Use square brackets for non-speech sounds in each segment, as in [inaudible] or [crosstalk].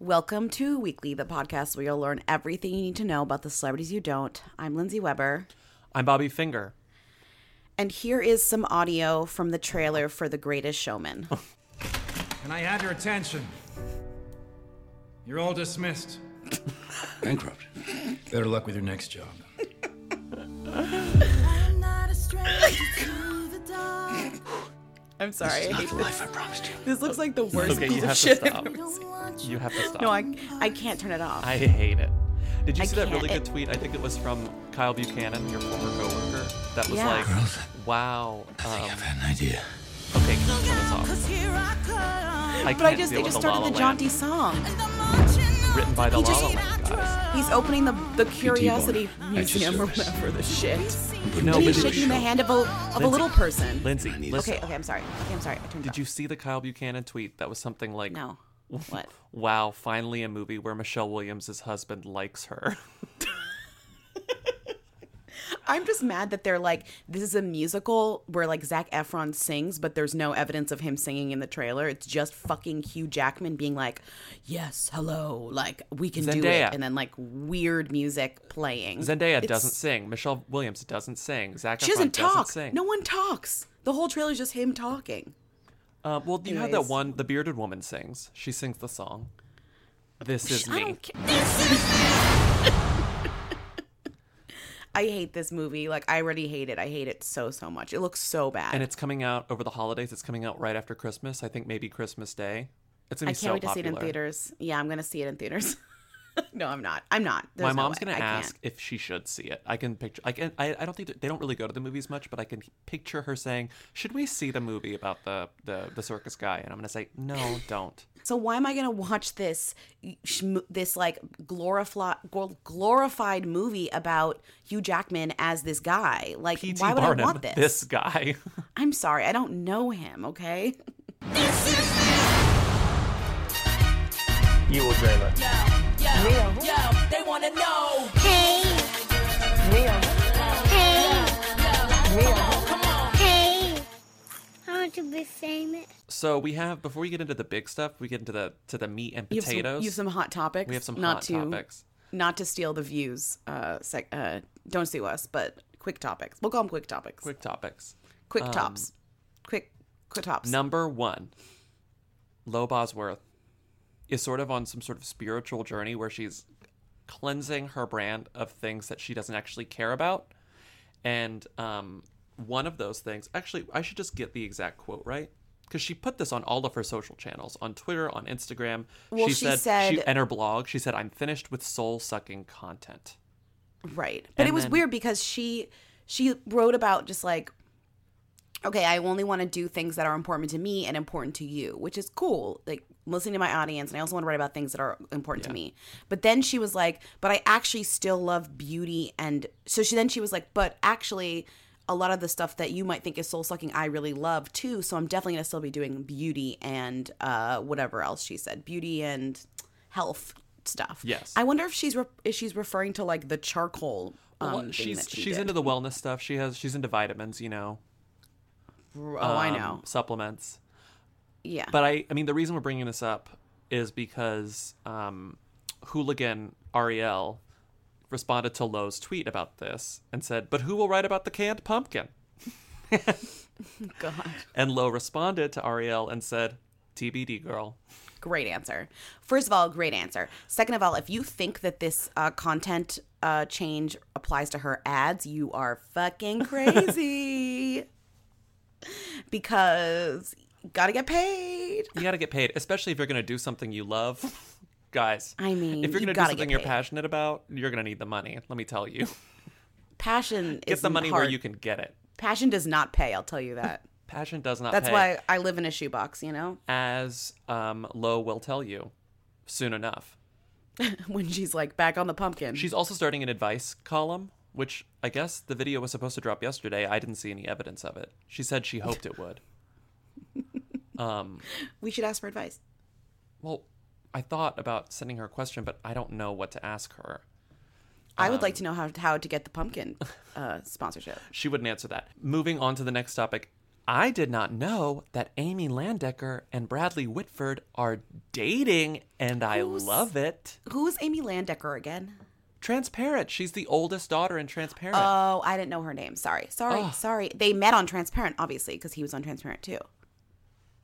Welcome to Weekly, the podcast where you'll learn everything you need to know about the celebrities you don't. I'm Lindsay Weber, I'm Bobby Finger. and here is some audio from the trailer for The Greatest Showman. [laughs] Can I have your attention? You're all dismissed. Bankrupt. Better luck with your next job. [laughs] I'm sorry. I Not hate the this. life I [laughs] promised you. This looks like the worst Okay, piece of shit I've stop. ever seen. You have to stop. No, I, I can't turn it off. I hate it. Did you I see that really good tweet? I think it was from Kyle Buchanan, your former coworker. That was Yeah. like, Girls, wow. Um, I've had an idea. okay, can you turn this off? I but I can't just they with just the La started La the jaunty song. written by the He La just- La Land guys. He's opening the the Curiosity Museum or whatever the shit. No, he's shaking the hand of a of a little person. Lindsay, listen. Okay, okay, I'm sorry. Okay, I'm sorry. I turned Did off. you see the Kyle Buchanan tweet? That was something like, No. [laughs] What? wow, finally a movie where Michelle Williams' husband likes her. [laughs] I'm just mad that they're like, this is a musical where like Zac Efron sings, but there's no evidence of him singing in the trailer. It's just fucking Hugh Jackman being like, yes, hello, like we can do it, and then like weird music playing. Zendaya It's- doesn't sing. Michelle Williams doesn't sing. Zac She Efron doesn't doesn't talk. sing. No one talks. The whole trailer is just him talking. Uh, well, you have that one. The bearded woman sings. She sings the song. This is me. don't care. I hate this movie. Like I already hate it. I hate it so so much. It looks so bad. and it's coming out over the holidays. It's coming out right after Christmas. I think maybe Christmas Day. It's gonna be I can't so wait to see it in theaters. Yeah, I'm gonna see it in theaters. [laughs] [laughs] no, I'm not. I'm not. My There's no mom's way. gonna I ask can't. if she should see it. I can picture. I can. I, I don't think that- they don't really go to the movies much, but I can picture her saying, "Should we see the movie about the the, the circus guy?" And I'm gonna say, "No, [laughs] don't." So why am I gonna watch this this like glorified glorified movie about Hugh Jackman as this guy? Like, P.T. why would Barnum, I want this? this guy. [laughs] I'm sorry, I don't know him. Okay. You will dream it. They wanna know. Hey. Real. Hey. Real. Hey. I want to be famous. so we have before we get into the big stuff, we get into the to the meat and You have, some, potatoes. you have some hot topics. we have some not hot to, topics. Not to steal the views. Uh, sec- uh, don't sue us, but quick topics. We'll call them quick topics. Quick topics. quick um, tops. Quick, quick tops. Number one, Lo Bosworth is sort of on some sort of spiritual journey where she's cleansing her brand of things that she doesn't actually care about. And um, one of those things, actually, I should just get the exact quote right. Because she put this on all of her social channels, on Twitter, on Instagram. Well, she, she said, said- she, and her blog, she said, "I'm finished with soul sucking content." Right. But And it was then- weird because she she wrote about just like okay, I only want to do things that are important to me and important to you, which is cool. Like listening to my audience and I also want to write about things that are important to me. But then she was like, but I actually still love beauty and so she then she was like, but actually a lot of the stuff that you might think is soul sucking, I really love too. So I'm definitely gonna still be doing beauty and uh, whatever else she said, beauty and health stuff. Yes. I wonder if she's re- if she's referring to like the charcoal. Um, Well, she's she she's did. into the wellness stuff. She has she's into vitamins, you know. Oh, I um, know. supplements. Yeah. But I, I mean, the reason we're bringing this up is because um, hooligan Ariel responded to Lo's tweet about this and said, "But who will write about the canned pumpkin?" [laughs] God. And Lo responded to Ariel and said, TBD, girl. Great answer. First of all, great answer. Second of all, if you think that this uh, content uh, change applies to her ads, you are fucking crazy. Because you gotta get paid. You got to get paid, especially if you're to do something you love. [laughs] Guys, I mean, if you're going to do something you're passionate about, you're to need the money. Let me tell you. Passion [laughs] Get is the money where you can get it. Passion does not pay. I'll tell you that. [laughs] Passion does not That's pay. why I live in a shoebox. You know, as um, Lo will tell you soon enough. when she's like back on the pumpkin. She's also starting an advice column, which I guess the video was supposed to drop yesterday. I didn't see any evidence of it. She said she hoped it would. [laughs] Um, we should ask for advice. well, I thought about sending her a question, but I don't know what to ask her. I would Um, like to know how how to get the pumpkin uh, [laughs] sponsorship. She wouldn't answer that. Moving on to the next topic. I did not know that Amy Landecker and Bradley Whitford are dating, and I Who's- love it. Who's Amy Landecker again? Transparent. She's the oldest daughter in Transparent. Oh, I didn't know her name. Sorry, sorry, Ugh. sorry. They met on Transparent, obviously, because he was on Transparent too.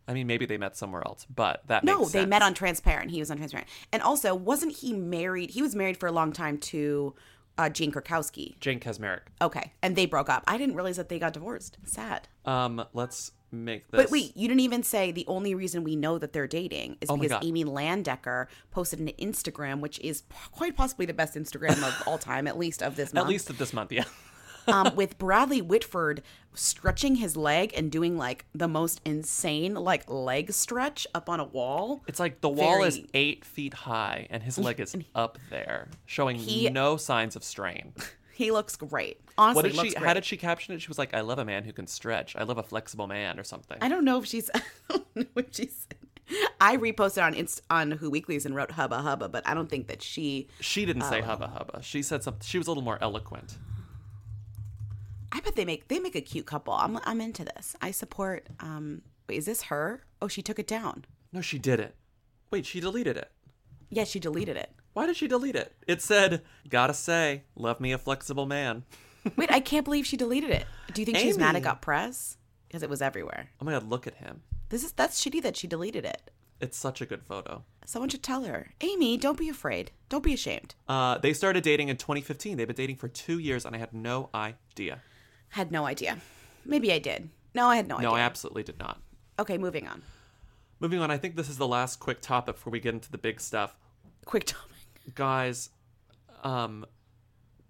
I mean, maybe they met somewhere else, but that No, they met on Transparent. He was on Transparent, and also wasn't he married? He was married for a long time to uh, Jane Krakowski. Jane Kaczmarek. Okay, and they broke up. I didn't realize that they got divorced. Sad. Um, let's make this. But wait, you didn't even say the only reason we know that they're dating is Oh because Amy Landecker posted an Instagram, which is quite possibly the best Instagram of all time, at least of this At month. least of this month, yeah. [laughs] um, [laughs] with Bradley Whitford stretching his leg and doing like the most insane like leg stretch up on a wall. It's like the wall is eight feet high, and his [laughs] leg is up there, showing He- no signs of strain. He looks great. Honestly, What did looks she? great. How did she caption it? She was like, "I love a man who can stretch. I love a flexible man," or something. I don't know if she's. [laughs] I don't know if she's. I reposted on Inst- on Who Weeklies and wrote hubba hubba, but I don't think that she. She didn't say Oh. hubba hubba. She said something. She was a little more eloquent. I bet they make they make a cute couple. I'm I'm into this. I support. Um, wait, is this her? Oh, she took it down. No, she didn't. Wait, she deleted it. Yeah, she deleted it. Why did she delete it? It said, "Gotta say, love me a flexible man." [laughs] Wait, I can't believe she deleted it. Do you think she's mad it got press? Because it was everywhere. Oh my god, look at him. This is that's shitty that she deleted it. It's such a good photo. Someone should tell her, Amy, don't be afraid. Don't be ashamed. Uh, they started dating in 2015. They've been dating for two years, and I had no idea. Had no idea. Maybe I did. No, I had no, idea. No, I absolutely did not. Okay, moving on. Moving on, I think this is the last quick topic before we get into the big stuff. Quick topic. Guys, um,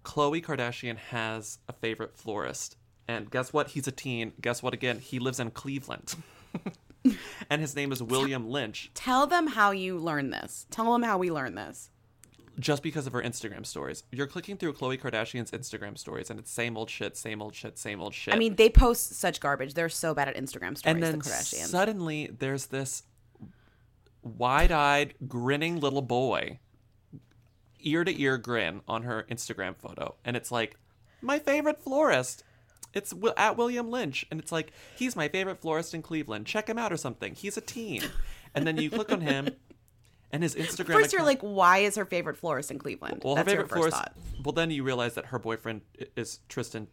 Khloe Kardashian has a favorite florist. And guess what? He's a teen. Guess what again? He lives in Cleveland. [laughs] and his name is William Lynch, Tell them how you learn this. Tell them how we learn this. just because of her Instagram stories. You're clicking through Khloe Kardashian's Instagram stories, and it's same old shit, same old shit, same old shit. I mean, they post such garbage. They're so bad at Instagram stories, and then the Kardashians. suddenly there's this wide-eyed grinning little boy ear to ear grin on her instagram photo and it's like my favorite florist it's at william lynch and it's like he's my favorite florist in cleveland check him out or something he's a teen and then you click on him and his instagram First, you're like, why is her favorite florist in Cleveland? well, That's her your favorite first florist. thought. Well, then you realize that her boyfriend is Tristan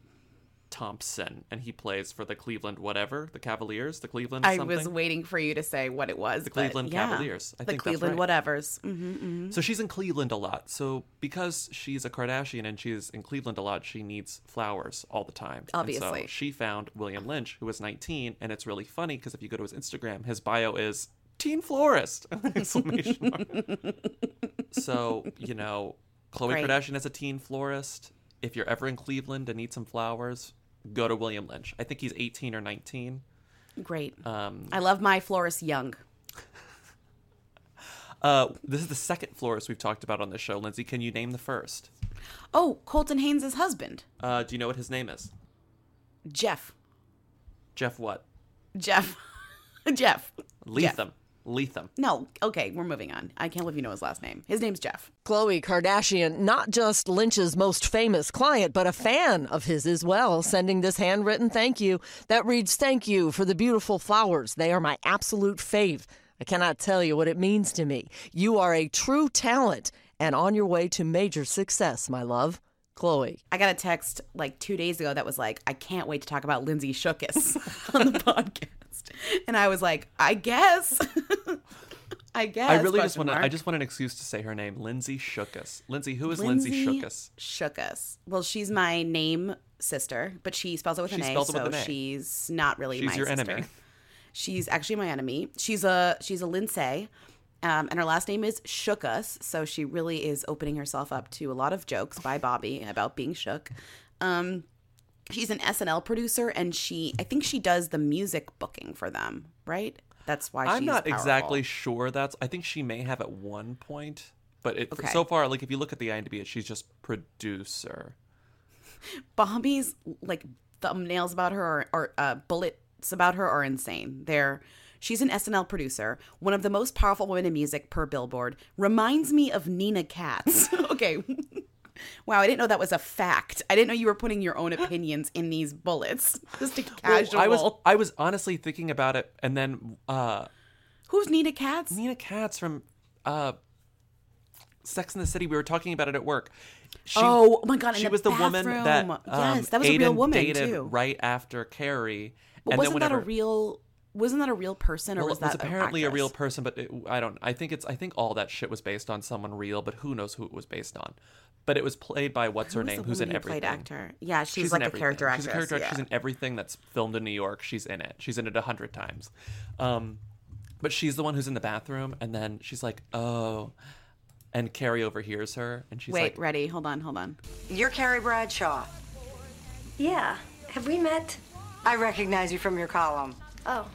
Thompson, and he plays for the Cleveland whatever, the Cavaliers, the Cleveland. I something. was waiting for you to say what it was. The Cleveland yeah. Cavaliers. I the think that's Cleveland right. whatevers. hmm hmm So she's in Cleveland a lot. So because she's a Kardashian and she's in Cleveland a lot, she needs flowers all the time. And Obviously. so she found William Lynch, who was 19, and it's really funny because if you go to his Instagram, his bio is teen florist! [laughs] Exclamation mark. so you know, Khloe Kardashian is a teen florist. If you're ever in Cleveland and need some flowers, go to William Lynch. I think he's 18 or 19. Great. Um, I love my florist young. [laughs] uh, this is the second florist we've talked about on this show. Lindsay, can you name the first? Oh, Colton Haynes' husband, Uh, do you know what his name is? Jeff. Jeff what? Jeff. [laughs] Jeff. Jeff. Leatham. Leatham. No, okay, we're moving on. I can't believe you know his last name. His name's Jeff. Khloe Kardashian, not just Lynch's most famous client, but a fan of his as well, sending this handwritten thank you that reads Thank you for the beautiful flowers. They are my absolute fave. I cannot tell you what it means to me. You are a true talent and on your way to major success, my love. Chloe. I got a text like two days ago that was like, I can't wait to talk about Lindsay Shookus [laughs] on the podcast. [laughs] And I was like, I guess. [laughs] I guess. I really just want to. I just want an excuse to say her name, Lindsay Shookus. Lindsay, who is Lindsay, Shookus? Shookus. Well, she's my name sister, but she spells it with She an A, spells it so an A. she's not really She's my your sister. enemy. She's actually my enemy. She's a she's a Lindsay, um, and her last name is Shookus, so she really is opening herself up to a lot of jokes by Bobby about being shook. Um, she's an SNL producer, and she I think she does the music booking for them, right? That's why I'm not powerful. exactly sure. That's. I think she may have at one point, but it, Okay. so far, like if you look at the IMDb, she's just producer. [laughs] Bobby's like thumbnails about her or, or uh, bullets about her are insane. They're she's an SNL producer, one of the most powerful women in music per Billboard. Reminds me of Nina Katz. [laughs] okay. [laughs] Wow, I didn't know that was a fact. I didn't know you were putting your own opinions in these bullets. [laughs] Just a Well, casual. I was. I was honestly thinking about it, and then uh, Who's Nina Katz? Nina Katz from uh, Sex in the City. We were talking about it at work. She, Oh, oh my God, She the was the woman that um, Yes, that was a real Aiden woman, dated too. right after Carrie. But and wasn't that a real? Wasn't that a real person, or Well, was it was that apparently a real person, but it, I don't. I think it's. I think all that shit was based on someone real, but who knows who it was based on. But it was played by what's her Who was name, who's woman in who everything. Played actor. Yeah, she's, She's like a everything. character actress. She's a character. yeah. She's in everything that's filmed in New York. She's in it. She's in it a hundred times. Um, but she's the one who's in the bathroom, and then she's like, "Oh," and Carrie overhears her, and she's like. Wait, like, ready? Hold on, hold on. You're Carrie Bradshaw. Yeah. Have we met? I recognize you from your column. Oh.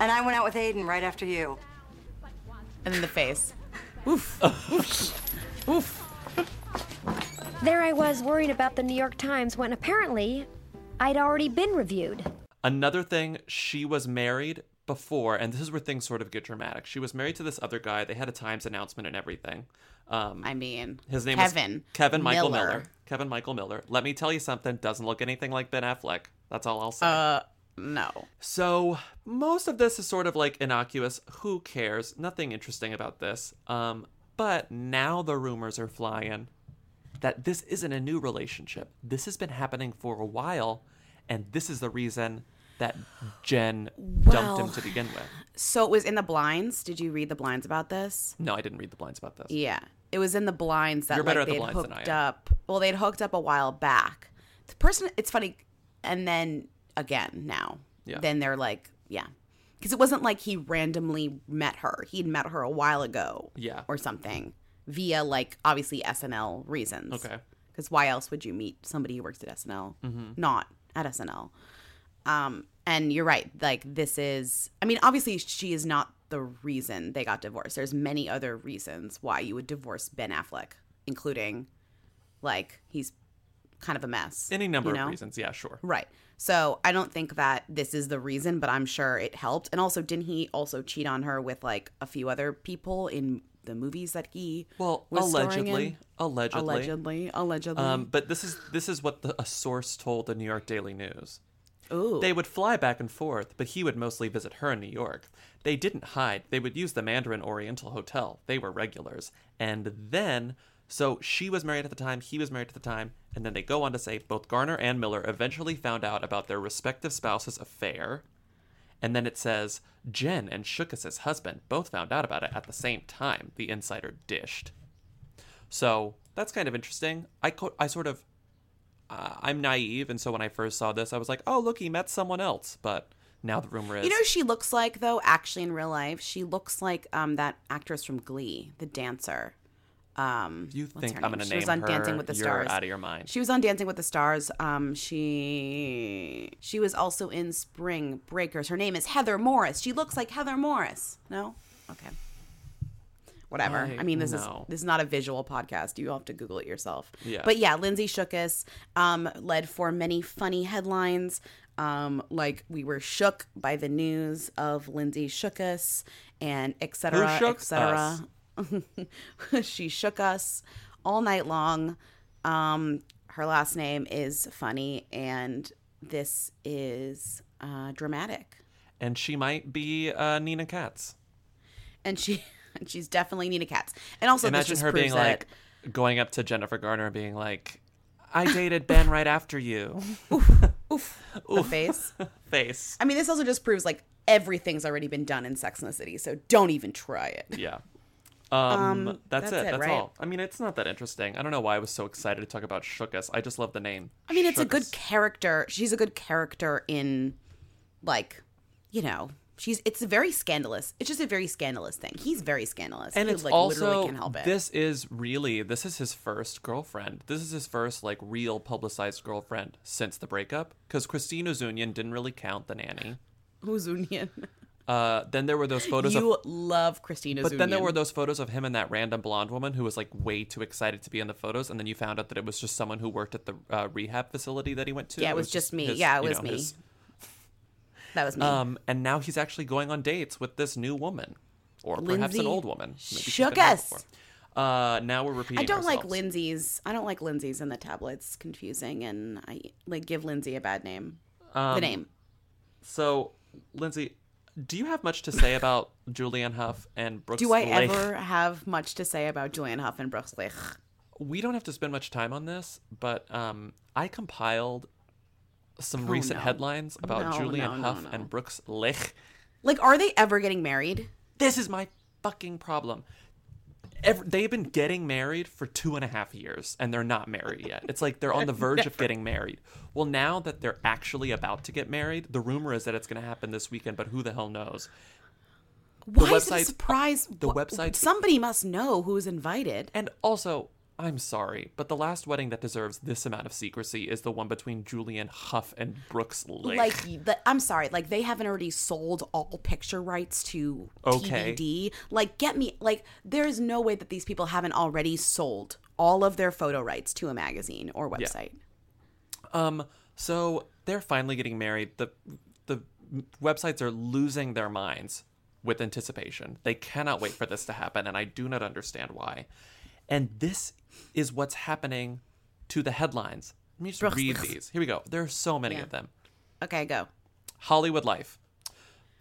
And I went out with Aiden right after you. And then the face. [laughs] Oof. Oof. Oof. There I was worrying about the New York Times when apparently I'd already been reviewed. Another thing, she was married before, and this is where things sort of get dramatic. She was married to this other guy. They had a Times announcement and everything. Um, I mean, his name Kevin was Kevin Michael Miller. Miller. Kevin Michael Miller. Let me tell you something. Doesn't look anything like Ben Affleck. That's all I'll say. Uh, no. So most of this is sort of like innocuous. Who cares? Nothing interesting about this. Um, but now the rumors are flying that this isn't a new relationship. This has been happening for a while, and this is the reason that Jen dumped him to begin with. So it was in the blinds. Did you read the blinds about this? No, I didn't read the blinds about this. Yeah, it was in the blinds that You're better like at the blinds than hooked I am. up. Well, they'd hooked up a while back. The person, it's funny, and then again now. Yeah. Then they're like, yeah, because it wasn't like he randomly met her. He'd met her a while ago. Yeah. or something via like obviously SNL reasons. Okay. Because why else would you meet somebody who works at SNL? Mm-hmm. Not at SNL. Um, and you're right. Like this is, I mean, obviously she is not the reason they got divorced. There's many other reasons why you would divorce Ben Affleck, including like he's kind of a mess. Any number you know? of reasons. Yeah, sure. Right. So I don't think that this is the reason, but I'm sure it helped. And also, didn't he also cheat on her with like a few other people in the movies that he Well, allegedly, allegedly, allegedly, allegedly. Um, but this is this is what the, a source told the New York Daily News. Ooh. They would fly back and forth, but he would mostly visit her in New York. They didn't hide. They would use the Mandarin Oriental Hotel. They were regulars. And then, so she was married at the time, he was married at the time, and then they go on to say both Garner and Miller eventually found out about their respective spouses' affair. And then it says Jen and Shookus's husband both found out about it at the same time, the insider dished. So that's kind of interesting. I, co- I sort of uh, I'm naive, and so when I first saw this, I was like, "Oh, look, he met someone else." But now the rumor is, You know, who she looks like though. Actually, in real life, she looks like um that actress from Glee, the dancer. Um, you think I'm going to name She was on her? Dancing with the You're Stars. out of your mind. She was on Dancing with the Stars. Um, she she was also in Spring Breakers. Her name is Heather Morris. She looks like Heather Morris. No, okay, whatever. I, I- mean, this no. is this is not a visual podcast. You have to Google it yourself. Yeah. But yeah, Lindsay Shookus um, led for many funny headlines. Um, like we were shook by the news of Lindsay Shookus and et cetera, et cetera. [laughs] she shook us all night long. Um, her last name is funny, and this is uh, dramatic. and she might be uh, Nina Katz. And she, [laughs] she's definitely Nina Katz. And also, this Imagine just her being like going up to Jennifer Garner and being like, "I dated Ben right after you." [laughs] Oof. The face. face. I mean, this also just proves like everything's already been done in Sex and the City, so don't even try it. Yeah. Um, Um, that's, that's it. it, That's right? all. I mean, it's not that interesting. I don't know why I was so excited to talk about Shookus. I just love the name. I mean, it's a good character. She's a good character in, like, you know, she's. It's a very scandalous. It's just a very scandalous thing. He's very scandalous, and He, it's like also literally can't help it. this is really this is his first girlfriend. This is his first like real publicized girlfriend since the breakup. Because Christine Ozunian didn't really count the nanny. Who's Union? [laughs] Uh, then there were those [gasps] photos you of. love Christina. But then there were those photos of him and that random blonde woman who was like way too excited to be in the photos, and then you found out that it was just someone who worked at the uh, rehab facility that he went to. Yeah, it was just me. Yeah, it was me. [laughs] That was me. Um, and now he's actually going on dates with this new woman, or perhaps an old woman. Maybe shook us. Uh, now we're repeating. I don't like ourselves. Lindsay's. I don't like Lindsay's in the tablets. Confusing, and I like give Lindsay a bad name. Um, the name. So, Lindsay, do you have much to say about Julianne Hough and Brooks? Do I Laich? ever have much to say about Julianne Hough and Brooks Laich? We don't have to spend much time on this, but um, I compiled some Oh, recent no. headlines about No, Julianne no, Hough and Brooks Laich. Like, are they ever getting married? This is my fucking problem. Ev they've been getting married for two and a half years, and they're not married yet. It's like they're on the [laughs] verge of getting married. Well, now that they're actually about to get married, the rumor is that it's going to happen this weekend, but who the hell knows? Why is it a surprise? the website- Somebody must know who's invited. And also, I'm sorry, but the last wedding that deserves this amount of secrecy is the one between Julianne Hough and Brooks Laich. Like, the, I'm sorry, like they haven't already sold all picture rights to Okay. TBD. Like, get me, like, there is no way that these people haven't already sold all of their photo rights to a magazine or website. Um, so they're finally getting married. The the websites are losing their minds with anticipation. They cannot wait for this to happen, and I do not understand why. And this is what's happening to the headlines. Let me just read these. Here we go. There are so many Yeah. of them. Okay, go. Hollywood Life.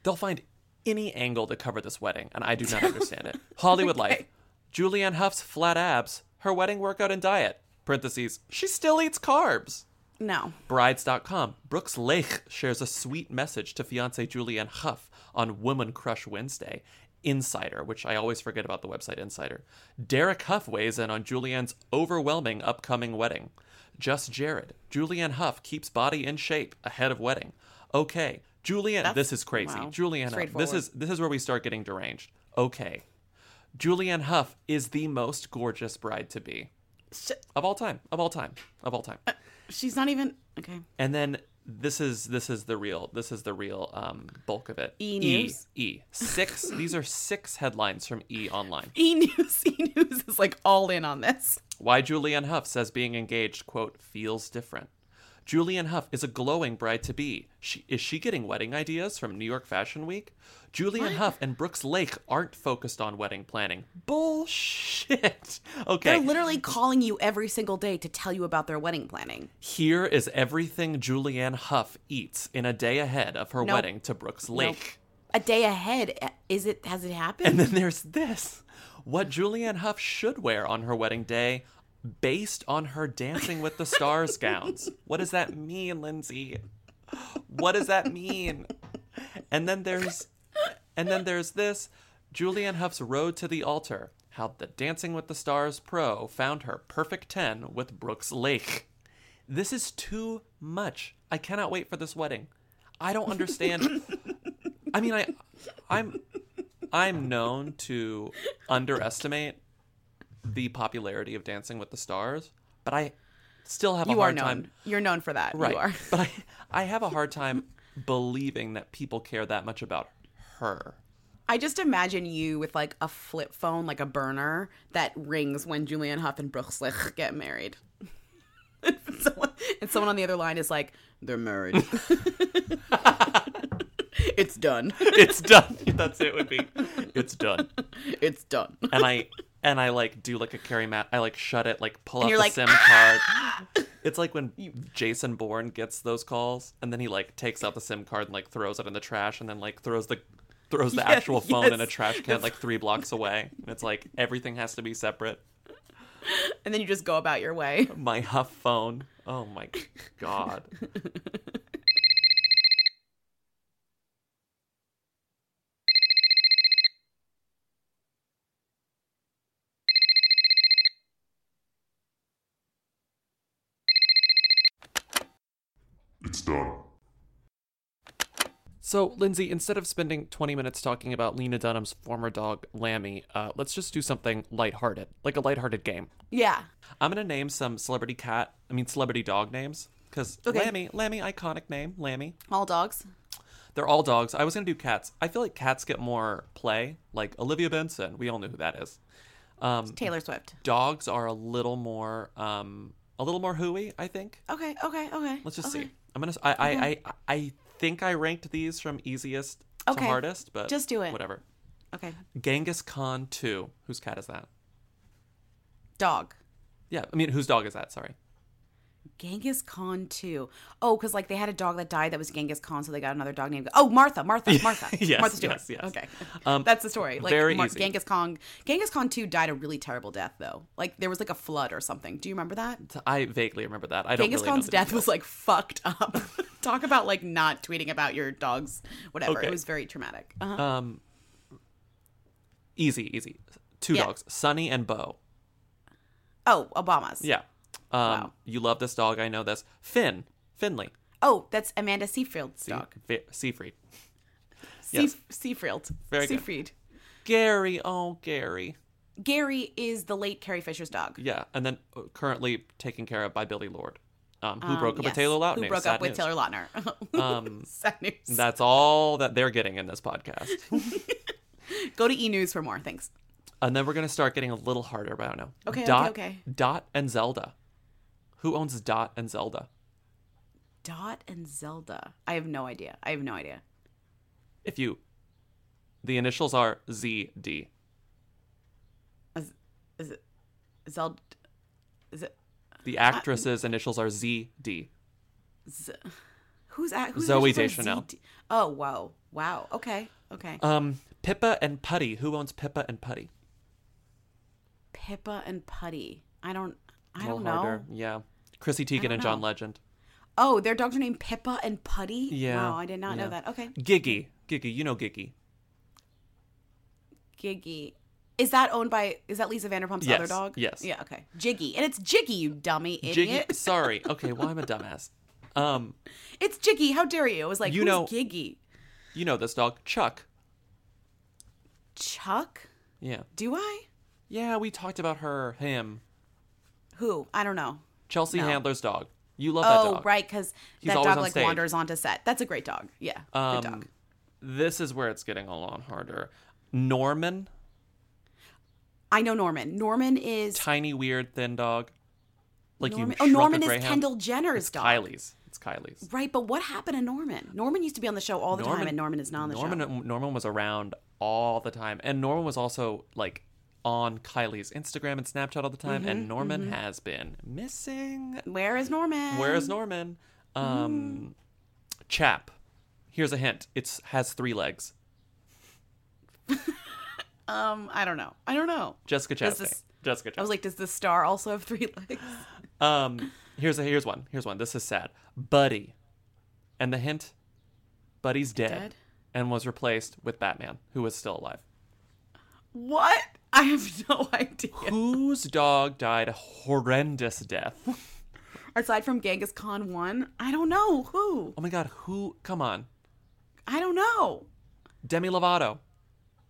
They'll find any angle to cover this wedding, and I do not understand it. [laughs] Hollywood Life. Julianne Hough's flat abs, her wedding workout and diet. Parentheses. She still eats carbs. No. Brides.com. Brooks Laich shares a sweet message to fiance Julianne Hough on Woman Crush Wednesday. Insider, which I always forget about the website Insider. Derek Hough weighs in on Julianne's overwhelming upcoming wedding. Just Jared. Julianne Hough keeps body in shape ahead of wedding. Okay. Julianne, That's- this is crazy. wow. Julianne Hough. This is this is where we start getting deranged. Okay. Julianne Hough is the most gorgeous bride to be. Of all time. Of all time. Of all time. Uh, she's not even okay. And then this is this is the real this is the real um, bulk of it. E News? E, e. six. [laughs] these are six headlines from E Online. E News, [laughs] E News is like all in on this. Why Julianne Hough says being engaged quote feels different. Julianne Hough is a glowing bride to be. She, is she getting wedding ideas from New York Fashion Week? Julianne Hough and Brooks Laich aren't focused on wedding planning. Bullshit. [laughs] Okay. They're literally calling you every single day to tell you about their wedding planning. Here is everything Julianne Hough eats in a day ahead of her Nope. wedding to Brooks Laich. Nope. A day ahead. Eh, is it? Has it happened? And then there's this what Julianne Hough should wear on her wedding day based on her Dancing with the Stars gowns. What does that mean, Lindsay? What does that mean? And then there's and then there's this Julianne Hough's Road to the Altar. How the Dancing with the Stars pro found her perfect 10 with Brooks Laich. This is too much. I cannot wait for this wedding. I don't understand. I mean, I I'm I'm known to underestimate the popularity of Dancing with the Stars, but I still have a you are hard known. time. You're known for that. Right. You are. But I, I have a hard time believing that people care that much about her. I just imagine you with like a flip phone, like a burner that rings when Julianne Hough and Brooks Laich get married. and, [laughs] someone, and someone on the other line is like, "They're married. [laughs] it's done. It's done. That's it would be. It's done. [laughs] It's done." And I and I like do like a carry mat. I like shut it, like pull And out the like, SIM ah! card. [laughs] It's like when Jason Bourne gets those calls and then he like takes out the SIM card and like throws it in the trash and then like throws the throws the [laughs] Yeah, actual phone in a trash can like three blocks away. And it's like everything has to be separate. and then you just go about your way. My Hough phone. Oh my god. [laughs] It's done. So, Lindsay, instead of spending 20 minutes talking about Lena Dunham's former dog, Lammy, uh, let's just do something lighthearted, like a lighthearted game. Yeah. I'm going to name some celebrity cat, I mean, celebrity dog names. Because Okay. Lammy, Lammy, iconic name, Lammy. All dogs. They're all dogs. I was going to do cats. I feel like cats get more play, like Olivia Benson. We all know who that is. Um, Taylor Swift. dogs are a little more, um, a little more hooey, I think. Okay, okay, okay. Let's just okay. see. I'm gonna. I, I, Okay. I I think I ranked these from easiest Okay. to hardest, but Just do it. Whatever. Okay. Genghis Khan two. Whose cat is that? Dog. Yeah, I mean, whose dog is that? Sorry. Genghis Khan too. Oh, because like they had a dog that died that was Genghis Khan, so they got another dog named. Oh, Martha, Martha, [laughs] Martha. Yes, Martha Stewart. yes, yes. Okay, Um, that's the story. Like very Mar- easy. Genghis Khan. Genghis Khan two died a really terrible death though. Like there was like a flood or something. Do you remember that? I vaguely remember that. I don't Genghis really Khan's death details. was like fucked up. [laughs] Talk about like not tweeting about your dog's whatever. Okay. It was very traumatic. Uh-huh. Um. Easy, easy. Two Yeah. dogs, Sonny and Bo. oh, Obama's. Yeah. Um, Wow. You love this dog. I know this. Finn. Finley. Oh, that's Amanda Seyfried's dog. Fe- [laughs] yes. Seyfried. Very good. Seyfried. Gary. Oh, Gary. Gary is the late Carrie Fisher's dog. Yeah, and then uh, currently taken care of by Billie Lourd, um, who Um, broke up yes, with Taylor Lautner. Who broke Sad up with. Taylor Lautner. [laughs] Um, Sad news. That's all that they're getting in this podcast. [laughs] Go to E News for more. Thanks. and then we're gonna start getting a little harder, but I don't know. Okay, okay, Dot, okay. Dot and Zelda. Who owns Dot and Zelda? Dot and Zelda. I have no idea. I have no idea. If you, the initials are ZD. Is, is it Zelda? Is it The actress's initials are ZD. Z- who's at who's are Deschanel. ZD? Oh wow, wow. Okay, okay. Um, Pippa and Putty. Who owns Pippa and Putty? Pippa and Putty. I don't. I don't know. Yeah. Chrissy Teigen and John. Legend. Oh, their dogs are named Pippa and Putty. Yeah. Wow, I did not yeah. know that. Okay. Giggy. Giggy. You know Giggy. Giggy. Is that owned by? Is that Lisa Vanderpump's Yes, other dog? yes. Yeah. Okay. Jiggy, and it's Jiggy, you dummy idiot. Jiggy. [laughs] Sorry. Okay. Well, I'm a dumbass. Um, It's Jiggy. How dare you? It was like, You know- Giggy? you know this dog, Chuck. Chuck? Yeah. Do I? Yeah, we talked about her, him, Who? I don't know. Chelsea No. Handler's dog. You love that dog. oh, right, because that dog on like stage. wanders onto set. That's a great dog. Yeah, Um, good dog. This is where it's getting a lot harder. Norman, I know Norman. Norman is tiny, weird, thin dog. Like Norman. you Oh, Norman is. Kendall Jenner's It's dog. Kylie's. It's Kylie's. Right, but what happened to Norman? Norman used to be on the show all the time, and Norman is not on the Norman, show. Norman was around all the time, and Norman was also like on Kylie's Instagram and Snapchat all the time. Mhm, and Norman mhm. has been missing. Where is Norman? Where is Norman? Um, Chap. Here's a hint. It has three legs. [laughs] Um, I don't know. I don't know. Jessica Chastain. this- Jessica I was like, does the star also have three [laughs] legs? Um, here's a here's one. Here's one. This is sad. Buddy, and the hint: Buddy's dead, Dead? and was replaced with Batman, who was still alive. What? I have [laughs] no idea. Whose dog died a horrendous death? Aside from Genghis Khan one, I don't know who. Oh my god, who? Come on, I don't know. Demi Lovato.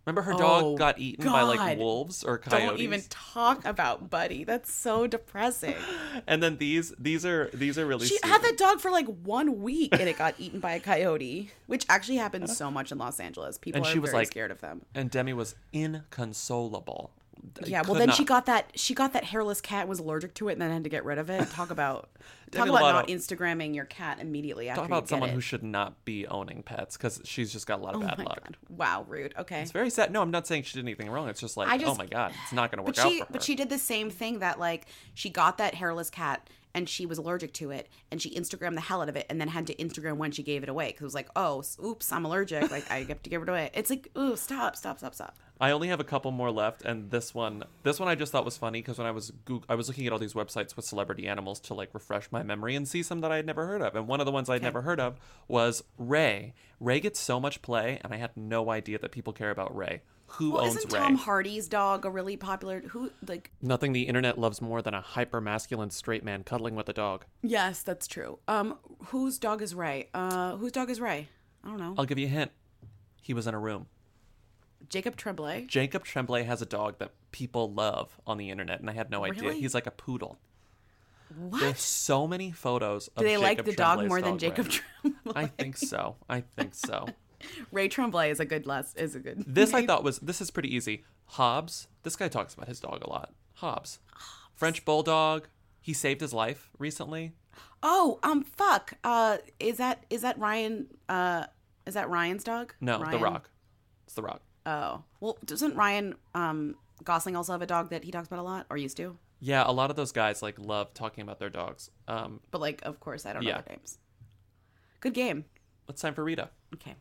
Remember her Oh, dog got eaten by like wolves or coyotes. Don't even talk about Buddy. That's so depressing. [gasps] And then these these are these are really. She stupid. had that dog for like one week and it got eaten by a coyote, which actually happens so much in Los Angeles. People and are she was very like scared of them. And Demi was inconsolable. Yeah, well then not- she got that she got that hairless cat was allergic to it and then had to get rid of it. Talk about [laughs] talk about not Instagramming your cat immediately after Talk about someone it. who should not be owning pets because she's just got a lot of Oh bad my luck. God. Wow, rude. Okay. It's very sad. No, I'm not saying she did anything wrong. It's just like, oh just- oh my god, it's not going to work but she out for her. but she did the same thing that like she got that hairless cat and she was allergic to it and she instagrammed the hell out of it and then had to instagram when she gave it away because it was like oh oops i'm allergic like i have to give it away it's like ooh stop stop stop stop I only have a couple more left, and this one, this one I just thought was funny because when I was Goog- I was looking at all these websites with celebrity animals to like refresh my memory and see some that I had never heard of, and one of the ones I'd never heard of was Ray. Ray gets so much play, and I had no idea that people care about Ray. Who well owns isn't Ray? tom hardy's dog a really popular who like Nothing the internet loves more than a hyper masculine straight man cuddling with a dog. yes that's true um Whose dog is Ray? Uh, whose dog is Ray? I don't know. I'll give you a hint. He was in a room. Jacob Tremblay. Jacob Tremblay has a dog that people love on the internet, and I had no idea. Really? He's like a poodle. What? There's so many photos of Do they like Jacob the dog Tremblay's more than Jacob Ray. Tremblay? I think so. I think so. [laughs] Ray Tremblay is a good less is a good. This I thought was this is pretty easy. Hobbs. This guy talks about his dog a lot. Hobbs. French bulldog. He saved his life recently. Oh, um, fuck. Uh, is that is that Ryan? Uh, is that Ryan's dog? No, Ryan? The Rock. It's The Rock. Oh, well, doesn't Ryan um Gosling also have a dog that he talks about a lot, or used to? Yeah, a lot of those guys like love talking about their dogs. Um, But like, of course, I don't Yeah. know their names. Good game. it's time for Rita. Okay.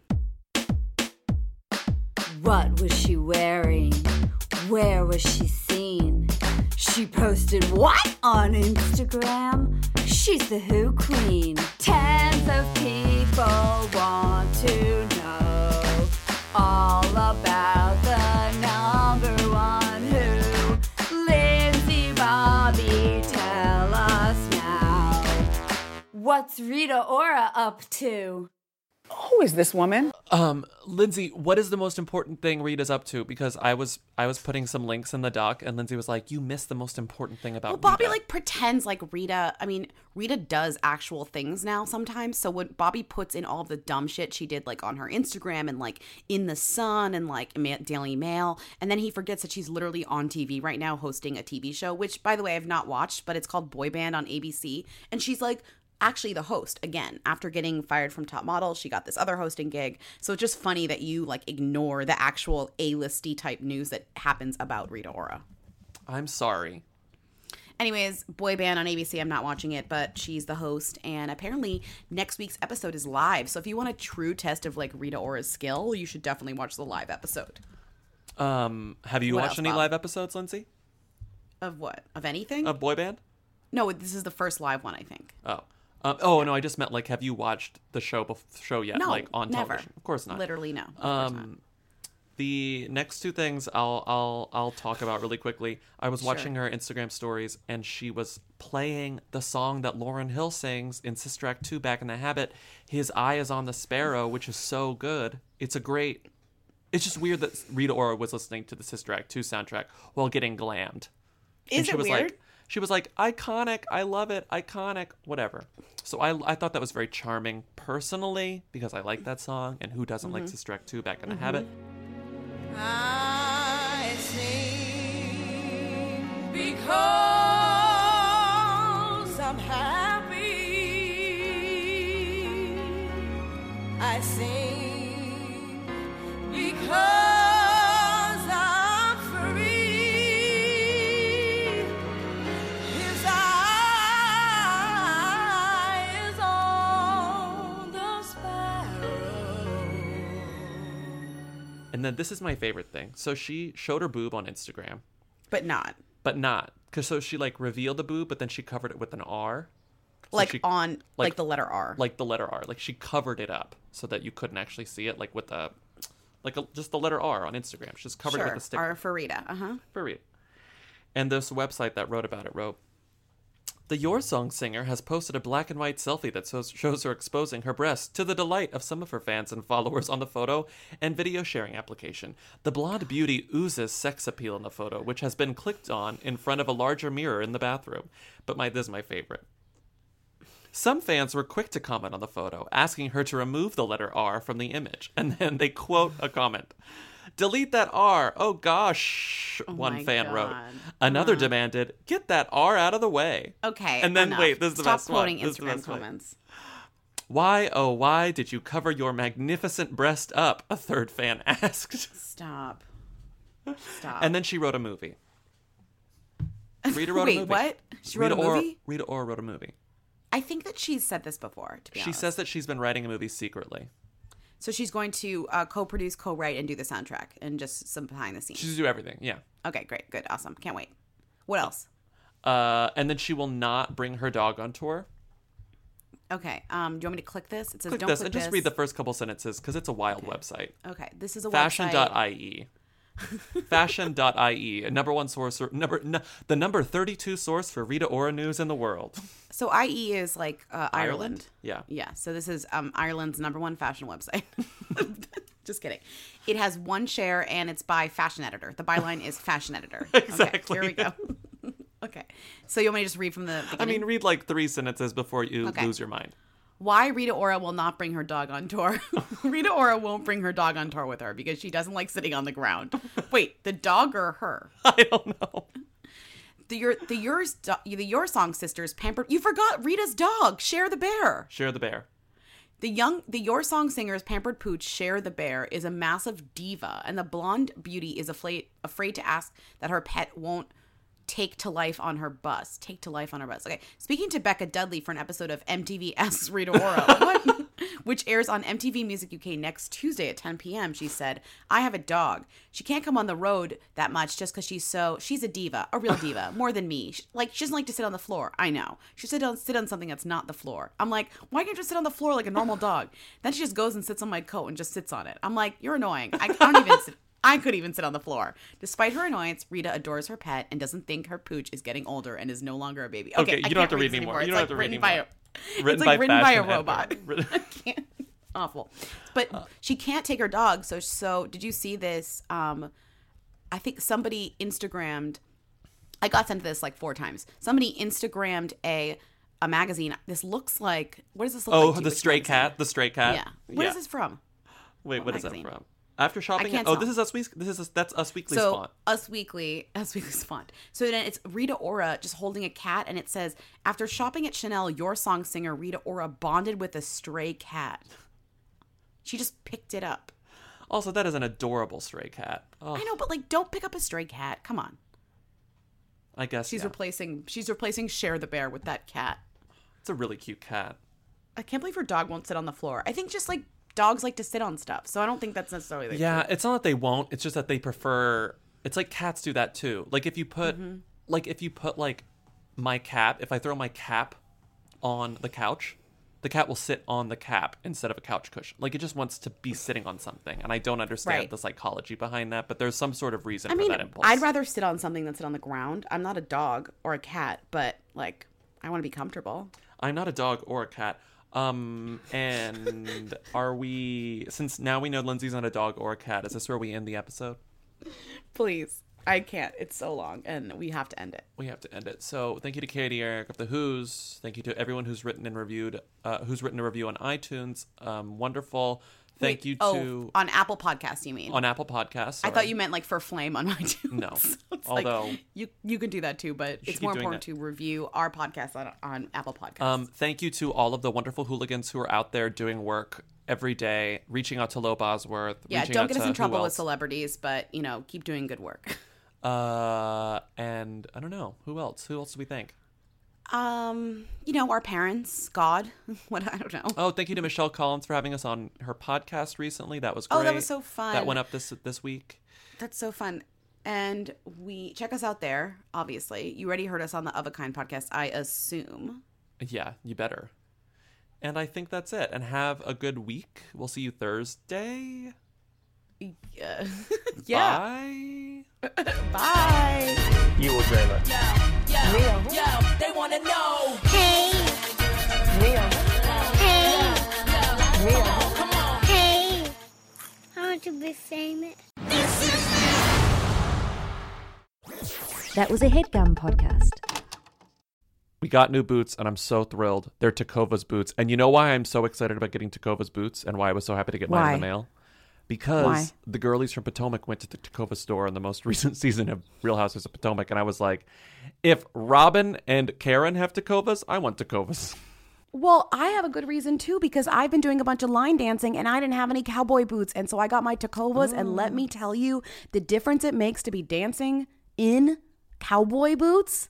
What was she wearing? Where was she seen? She posted what on Instagram? She's the Who Queen. Tens of people want to know all about the number one Who. Lindsay Bobby, tell us now. What's Rita Ora up to? Who is this woman? Um, Lindsay, what is the most important thing Rita's up to? Because I was I was putting some links in the doc, and Lindsay was like, "You missed the most important thing about." Well, Bobby Rita." like pretends like Rita. I mean, Rita does actual things now sometimes. So when Bobby puts in all of the dumb shit she did, like on her Instagram and like in the Sun and like Daily Mail, and then he forgets that she's literally on TV right now hosting a TV show, which by the way I've not watched, but it's called Boy Band on ABC, and she's like actually the host again after getting fired from top model she got this other hosting gig so it's just funny that you like ignore the actual a-listy type news that happens about rita ora I'm sorry. Anyways, boy band on ABC. I'm not watching it, but she's the host, and apparently next week's episode is live. So if you want a true test of like Rita Ora's skill, you should definitely watch the live episode. Um, have you What watched else, any Bob? live episodes, Lindsay? Of what? Of anything? Of Boy Band? no, this is the first live one, I think. Oh. Um, oh no, I just meant like, have you watched the show bef- show yet? No, like on never. television? Of course not. Literally no. Of course not. Um, the next two things I'll I'll I'll talk about really quickly. I was Sure. watching her Instagram stories and she was playing the song that Lauryn Hill sings in Sister Act 2 Back in the Habit. His eye is on the sparrow, which is so good. It's a great It's just weird that Rita Ora was listening to the Sister Act 2 soundtrack while getting glammed. and Is she it was weird? like she was like iconic, I love it, iconic, whatever. So I I thought that was very charming personally because I like that song and who doesn't like Mhm. Sister Act 2 Back in the Mhm. Habit. I then this is my favorite thing. So she showed her boob on Instagram, but not. but not because so she like revealed the boob, but then she covered it with an R. So Like she- on like, the letter R. like the letter R. Like she covered it up so that you couldn't actually see it, like with the like a, just the letter R on Instagram. She just covered it sure. with a sticker. R for Rita. Uh huh. for real. And this website that wrote about it wrote The Your Song singer has posted a black and white selfie that shows, her exposing her breasts to the delight of some of her fans and followers on the photo and video sharing application. The blonde beauty oozes sex appeal in the photo, which has been clicked on in front of a larger mirror in the bathroom. But my this is my favorite. Some fans were quick to comment on the photo, asking her to remove the letter R from the image, and then they quote a comment. Delete that R. Oh gosh, one my fan wrote. Another Uh-huh. demanded, "Get that R out of the way." Okay. And then enough. wait, this is the Stop best quoting one. Instagram one. comments. Why, oh why did you cover your magnificent breast up? A third fan [laughs] asked. Stop. Stop. And then she wrote a movie. Rita wrote Wait, a movie. what? She wrote Rita a movie? Rita Ora wrote a movie. I think that she's said this before. To be She honest. says that she's been writing a movie secretly. So she's going to uh, co-produce, co-write, and do the soundtrack, and just some behind the scenes. She's do everything. Yeah. Okay, great, good, awesome. Can't wait. What else? Uh, and then she will not bring her dog on tour. Okay. Um, do you want me to click this? It says Click don't this click and just read the first couple sentences because it's a wild website. Okay, this is a website. Fashion.ie. Fashion.ie, a number one source, or number n- the number 32 source for Rita Ora news in the world. So IE is like uh, Ireland. Yeah. Yeah. So this is um, Ireland's number one fashion website. [laughs] Just kidding. It has one share and it's by Fashion Editor. The byline is Fashion Editor. [laughs] Exactly. Okay, here we go. [laughs] okay. So you want me to just read from the I beginning? mean, read like three sentences before you Okay. lose your mind. Why Rita Ora will not bring her dog on tour. [laughs] Rita Ora won't bring her dog on tour with her because she doesn't like sitting on the ground. [laughs] Wait, the dog or her? I don't know. The your the yours do- the your song sisters pampered. You forgot Rita's dog. Share the bear. Share the bear. The young the Your Song singers Pampered Pooch Share the Bear is a massive diva and the blonde beauty is afraid afraid to ask that her pet won't take to life on her bus. Take to life on her bus. Okay. Speaking to Becca Dudley for an episode of MTV Asks [laughs] Rita Ora, which airs on MTV Music UK next Tuesday at 10 p.m., she said, I have a dog. She can't come on the road that much just because she's so, she's a diva, a real diva, [sighs] more than me. She- Like, she doesn't like to sit on the floor. I know. She sit on, sit on something that's not the floor. I'm like, why can't you just sit on the floor like a normal dog? Then she just goes and sits on my coat and just sits on it. I'm like, you're annoying. I, I don't even sit. I could even sit on the floor. Despite her annoyance, Rita adores her pet and doesn't think her pooch is getting older and is no longer a baby. Okay, I you don't have to read read anymore. You don't like have to read written by a, anymore. Written it's like by written by a robot. [laughs] [laughs] I can't. Awful. But she can't take her dog. So so did you see this? Um, I think somebody Instagrammed. I got sent this like four times. Somebody Instagrammed a a magazine. This looks like what does this look Oh, like? you? the stray magazine? cat. The stray cat. Yeah. What is this from? Wait, What what is that from? After shopping. can't oh, this is us. Week. This is that's us weekly so font. Us Weekly, [laughs] Us Weekly's font. So then it's Rita Ora just holding a cat, and it says, "After shopping at Chanel, your song singer Rita Ora bonded with a stray cat. She just picked it up. Also, that is an adorable stray cat. Oh, I know, but like, don't pick up a stray cat. Come on. I guess She's yeah. replacing. She's replacing Share the bear with that cat. it's a really cute cat. I can't believe her dog won't sit on the floor. I think just like dogs like to sit on stuff, so I don't think that's necessarily the Yeah, it's not that they won't. It's just that they prefer. It's like cats do that too. Like if you put, Mm-hmm. like if you put like my cap, if I throw my cap on the couch, the cat will sit on the cap instead of a couch cushion. Like it just wants to be sitting on something, and I don't understand Right. the psychology behind that. But there's some sort of reason I for mean, that impulse. I'd rather sit on something than sit on the ground. I'm not a dog or a cat, but like, I want to be comfortable. I'm not a dog or a cat. Um, and are we? Since now we know Lindsay's not a dog or a cat, is this where we end the episode? Please. I can't. It's so long, and we have to end it. we have to end it. So thank you to Katie Eric of the Who's. Thank you to everyone who's written and reviewed, uh, who's written a review on iTunes. Um, wonderful. Thank Wait, you oh, to on Apple Podcasts. You mean? on Apple Podcasts. I thought you meant like for Flame on [laughs] iTunes. No. [laughs] It's Although- like, you you can do that too, but it's more important to review our podcast on, on Apple Podcasts. Um, thank you to all of the wonderful hooligans who are out there doing work every day, reaching out to Lo Bosworth. yeah, don't get us in trouble with celebrities, but you know, keep doing good work. [laughs] Uh, and I don't know who else. Who else do we thank? Um, you know, our parents, God, [laughs] what I don't know. Oh, thank you to Michelle Collins for having us on her podcast recently. That was great. Oh, that was so fun. That went up this this week. That's so fun. And we check us out there, obviously. You already heard us on the Of a Kind podcast, I assume. Yeah, you better. And I think that's it. And have a good week. We'll see you Thursday. Yeah. [laughs] yeah. Bye. [laughs] Bye. You will dream it. Yo, yo, they wanna know. Hey, Hey, hey, I want to be famous. That was a headgum podcast. We got new boots, and I'm so thrilled. They're Tecovas boots. And you know why I'm so excited about getting Tecovas boots and why I was so happy to get mine in Why? the mail? Because Why? the girlies from Potomac went to the Takova store in the most [laughs] recent season of Real Housewives of Potomac. And I was like, if Robin and Karen have Tecovas, I want Tecovas. Well, I have a good reason too because I've been doing a bunch of line dancing and I didn't have any cowboy boots. And so I got my Tecovas. And let mm. me tell you, the difference it makes to be dancing in cowboy boots,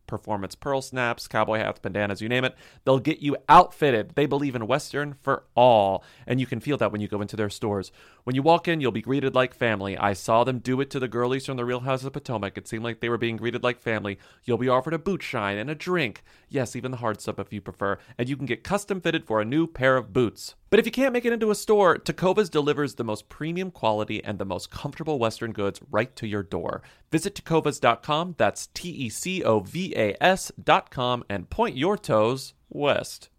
performance pearl snaps, cowboy hats, bandanas, you name it. They'll get you outfitted. They believe in Western for all. And you can feel that when you go into their stores. When you walk in, you'll be greeted like family. I saw them do it to the girlies from the Real House of Potomac. It seemed like they were being greeted like family. You'll be offered a boot shine and a drink. Yes, even the hard stuff if you prefer. And you can get custom fitted for a new pair of boots. But if you can't make it into a store, Tecovas delivers the most premium quality and the most comfortable Western goods right to your door. Visit tecovas.com, that's T E C O V A S.com, and point your toes west.